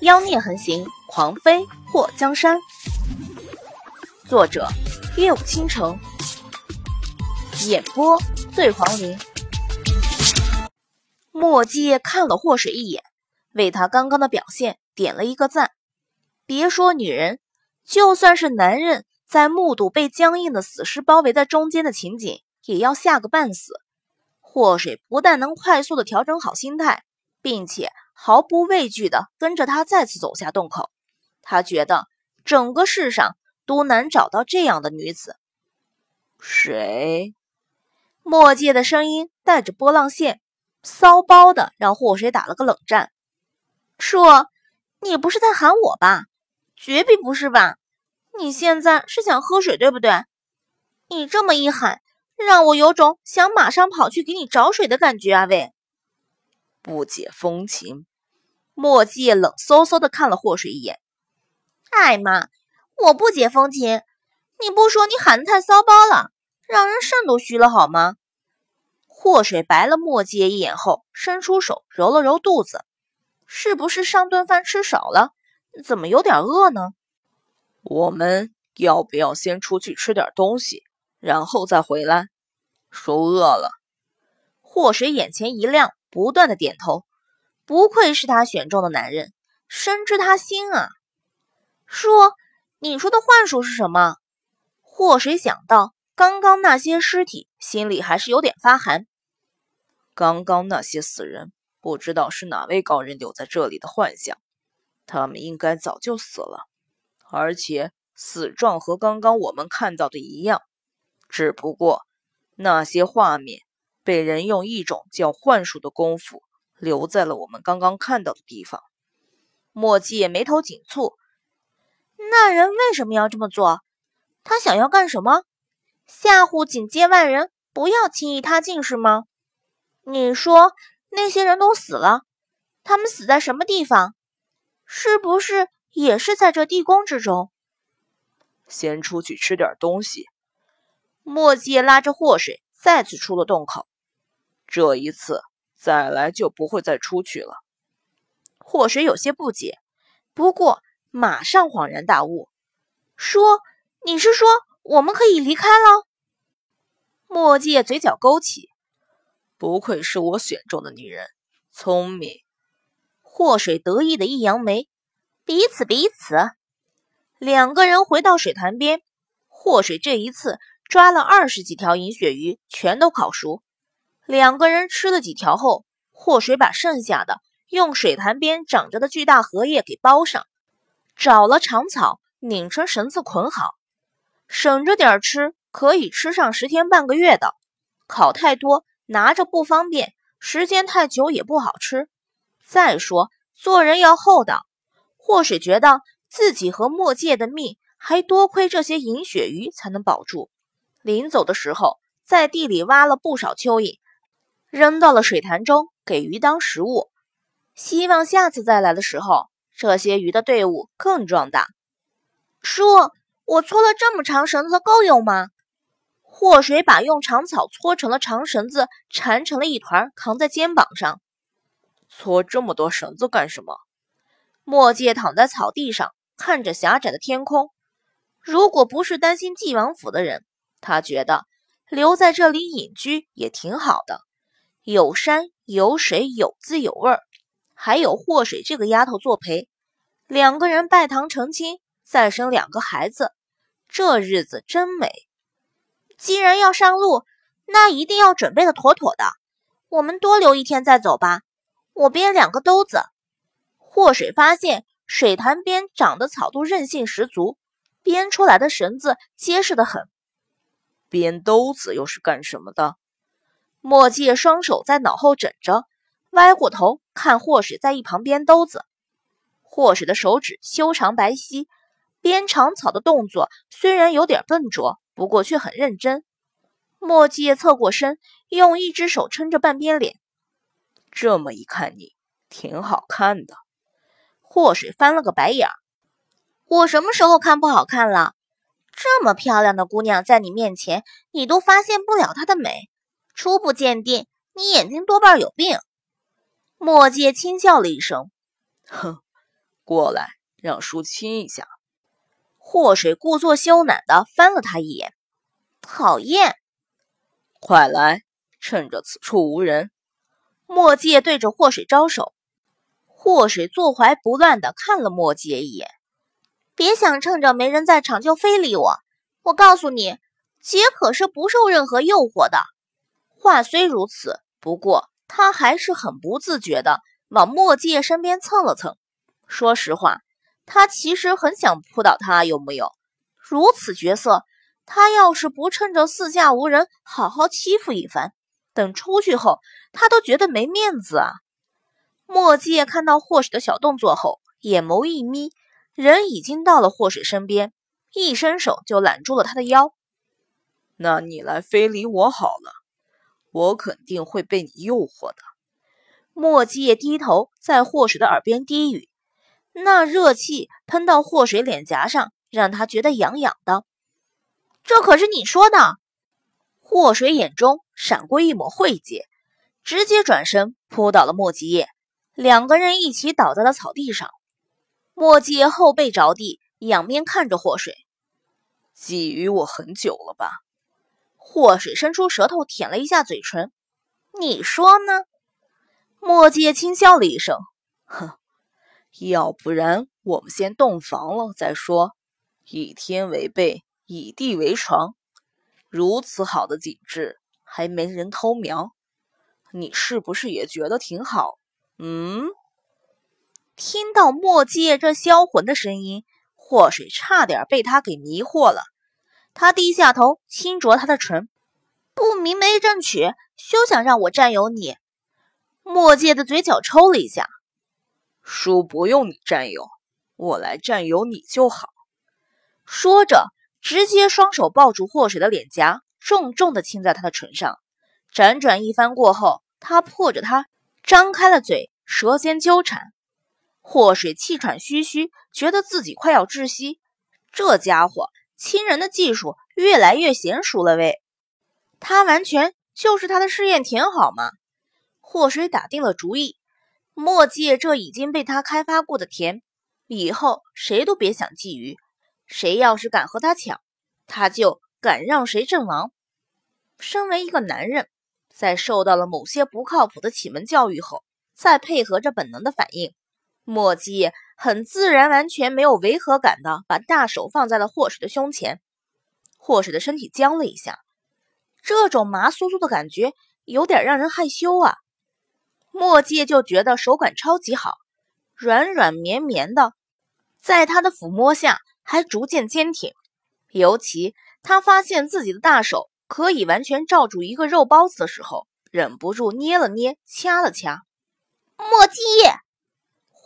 妖孽横行，狂妃祸江山。作者：夜舞倾城，演播：醉黄林。墨迹看了祸水一眼，为他刚刚的表现点了一个赞。别说女人，就算是男人，在目睹被僵硬的死尸包围在中间的情景，也要吓个半死。祸水不但能快速的调整好心态，并且。毫不畏惧地跟着他再次走下洞口，他觉得整个世上都难找到这样的女子。谁？墨界的声音带着波浪线，骚包的让祸水打了个冷战。说：“你不是在喊我吧？绝壁不是吧？你现在是想喝水对不对？你这么一喊，让我有种想马上跑去给你找水的感觉啊！喂，不解风情。”墨迹冷飕飕的看了祸水一眼，哎妈，我不解风情，你不说你喊的太骚包了，让人肾都虚了好吗？祸水白了墨迹一眼后，伸出手揉了揉肚子，是不是上顿饭吃少了？怎么有点饿呢？我们要不要先出去吃点东西，然后再回来？说饿了。祸水眼前一亮，不断的点头。不愧是他选中的男人，深知他心啊！说，你说的幻术是什么？祸水想到刚刚那些尸体，心里还是有点发寒。刚刚那些死人，不知道是哪位高人留在这里的幻象，他们应该早就死了，而且死状和刚刚我们看到的一样，只不过那些画面被人用一种叫幻术的功夫。留在了我们刚刚看到的地方。墨迹眉头紧蹙，那人为什么要这么做？他想要干什么？吓唬警戒外人不要轻易踏进是吗？你说那些人都死了，他们死在什么地方？是不是也是在这地宫之中？先出去吃点东西。墨迹拉着祸水再次出了洞口，这一次。再来就不会再出去了。祸水有些不解，不过马上恍然大悟，说：“你是说我们可以离开了？”墨界嘴角勾起，不愧是我选中的女人，聪明。祸水得意的一扬眉，彼此彼此。两个人回到水潭边，祸水这一次抓了二十几条银鳕鱼，全都烤熟。两个人吃了几条后，祸水把剩下的用水潭边长着的巨大荷叶给包上，找了长草拧成绳子捆好，省着点吃，可以吃上十天半个月的。烤太多拿着不方便，时间太久也不好吃。再说做人要厚道，祸水觉得自己和墨界的命还多亏这些银鳕鱼才能保住。临走的时候，在地里挖了不少蚯蚓。扔到了水潭中，给鱼当食物。希望下次再来的时候，这些鱼的队伍更壮大。叔，我搓了这么长绳子，够用吗？祸水把用长草搓成了长绳子，缠成了一团，扛在肩膀上。搓这么多绳子干什么？墨界躺在草地上，看着狭窄的天空。如果不是担心晋王府的人，他觉得留在这里隐居也挺好的。有山有水有滋有味儿，还有祸水这个丫头作陪，两个人拜堂成亲，再生两个孩子，这日子真美。既然要上路，那一定要准备的妥妥的。我们多留一天再走吧。我编两个兜子。祸水发现水潭边长的草都韧性十足，编出来的绳子结实的很。编兜子又是干什么的？墨界双手在脑后枕着，歪过头看祸水在一旁编兜子。祸水的手指修长白皙，编长草的动作虽然有点笨拙，不过却很认真。墨界侧过身，用一只手撑着半边脸。这么一看，你挺好看的。祸水翻了个白眼：“我什么时候看不好看了？这么漂亮的姑娘在你面前，你都发现不了她的美。”初步鉴定，你眼睛多半有病。墨界轻笑了一声，哼，过来，让叔亲一下。祸水故作羞赧的翻了他一眼，讨厌！快来，趁着此处无人。墨界对着祸水招手。祸水坐怀不乱的看了墨界一眼，别想趁着没人在场就非礼我！我告诉你，姐可是不受任何诱惑的。话虽如此，不过他还是很不自觉的往墨界身边蹭了蹭。说实话。他其实很想扑倒他，有木有？如此角色，他要是不趁着四下无人好好欺负一番，等出去后，他都觉得没面子啊！墨界看到祸水的小动作后，眼眸一眯，人已经到了祸水身边，一伸手就揽住了他的腰。那你来非礼我好了，我肯定会被你诱惑的。墨界低头在祸水的耳边低语。那热气喷到祸水脸颊上，让他觉得痒痒的。这可是你说的。祸水眼中闪过一抹晦气，直接转身扑倒了莫吉叶，两个人一起倒在了草地上。莫吉叶后背着地，仰面看着祸水：“觊觎我很久了吧？”祸水伸出舌头舔了一下嘴唇：“你说呢？”墨界轻笑了一声：“哼。”要不然我们先洞房了再说。以天为被，以地为床，如此好的景致还没人偷瞄，你是不是也觉得挺好？嗯？听到墨界这销魂的声音，祸水差点被他给迷惑了。他低下头轻啄他的唇，不明媒正娶，休想让我占有你。墨界的嘴角抽了一下。叔不用你占有，我来占有你就好。说着，直接双手抱住祸水的脸颊，重重的亲在他的唇上。辗转一番过后，他迫着他张开了嘴，舌尖纠缠。祸水气喘吁吁，觉得自己快要窒息。这家伙亲人的技术越来越娴熟了喂，他完全就是他的试验田，好吗？祸水打定了主意。墨界这已经被他开发过的田，以后谁都别想觊觎。谁要是敢和他抢，他就敢让谁阵亡。身为一个男人，在受到了某些不靠谱的启蒙教育后，再配合着本能的反应，墨迹很自然、完全没有违和感的把大手放在了霍水的胸前。霍水的身体僵了一下，这种麻酥酥的感觉有点让人害羞啊。墨迹就觉得手感超级好，软软绵绵的，在他的抚摸下还逐渐坚挺。尤其他发现自己的大手可以完全罩住一个肉包子的时候，忍不住捏了捏，掐了掐。墨迹，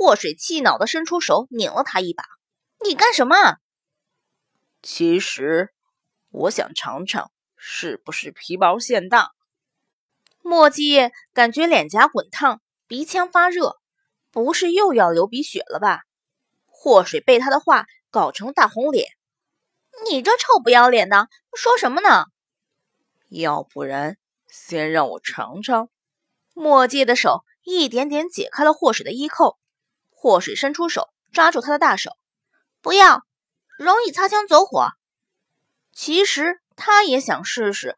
祸水气恼地伸出手拧了他一把：“你干什么？”其实，我想尝尝是不是皮薄馅大。墨迹感觉脸颊滚烫，鼻腔发热，不是又要流鼻血了吧？祸水被他的话搞成大红脸，你这臭不要脸的，说什么呢？要不然先让我尝尝。墨迹的手一点点解开了祸水的衣扣，祸水伸出手抓住他的大手，不要，容易擦枪走火。其实他也想试试。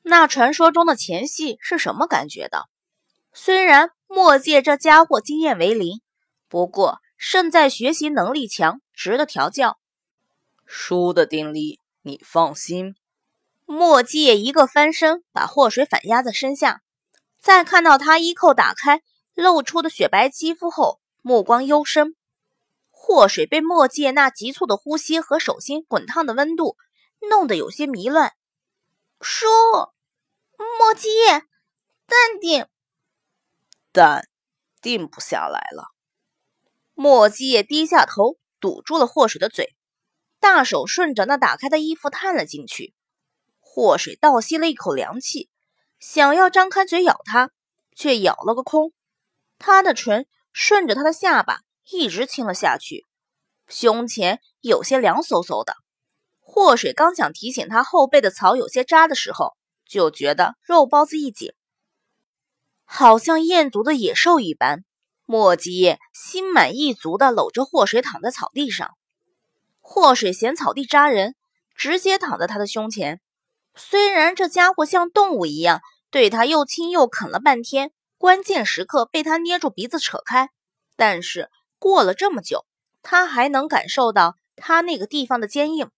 那传说中的前戏是什么感觉的？虽然墨界这家伙经验为零，不过胜在学习能力强，值得调教。输的定力，你放心。墨界一个翻身，把祸水反压在身下，在看到他衣扣打开露出的雪白肌肤后，目光幽深。祸水被墨界那急促的呼吸和手心滚烫的温度弄得有些迷乱。叔，墨迹，淡定，但定不下来了。墨迹低下头，堵住了祸水的嘴，大手顺着那打开的衣服探了进去。祸水倒吸了一口凉气，想要张开嘴咬他，却咬了个空。他的唇顺着他的下巴一直亲了下去，胸前有些凉飕飕的。祸水刚想提醒他后背的草有些扎的时候，就觉得肉包子一紧，好像咽足的野兽一般。莫吉叶心满意足地搂着祸水躺在草地上。祸水嫌草地扎人，直接躺在他的胸前。虽然这家伙像动物一样对他又亲又啃了半天，关键时刻被他捏住鼻子扯开，但是过了这么久，他还能感受到他那个地方的坚硬。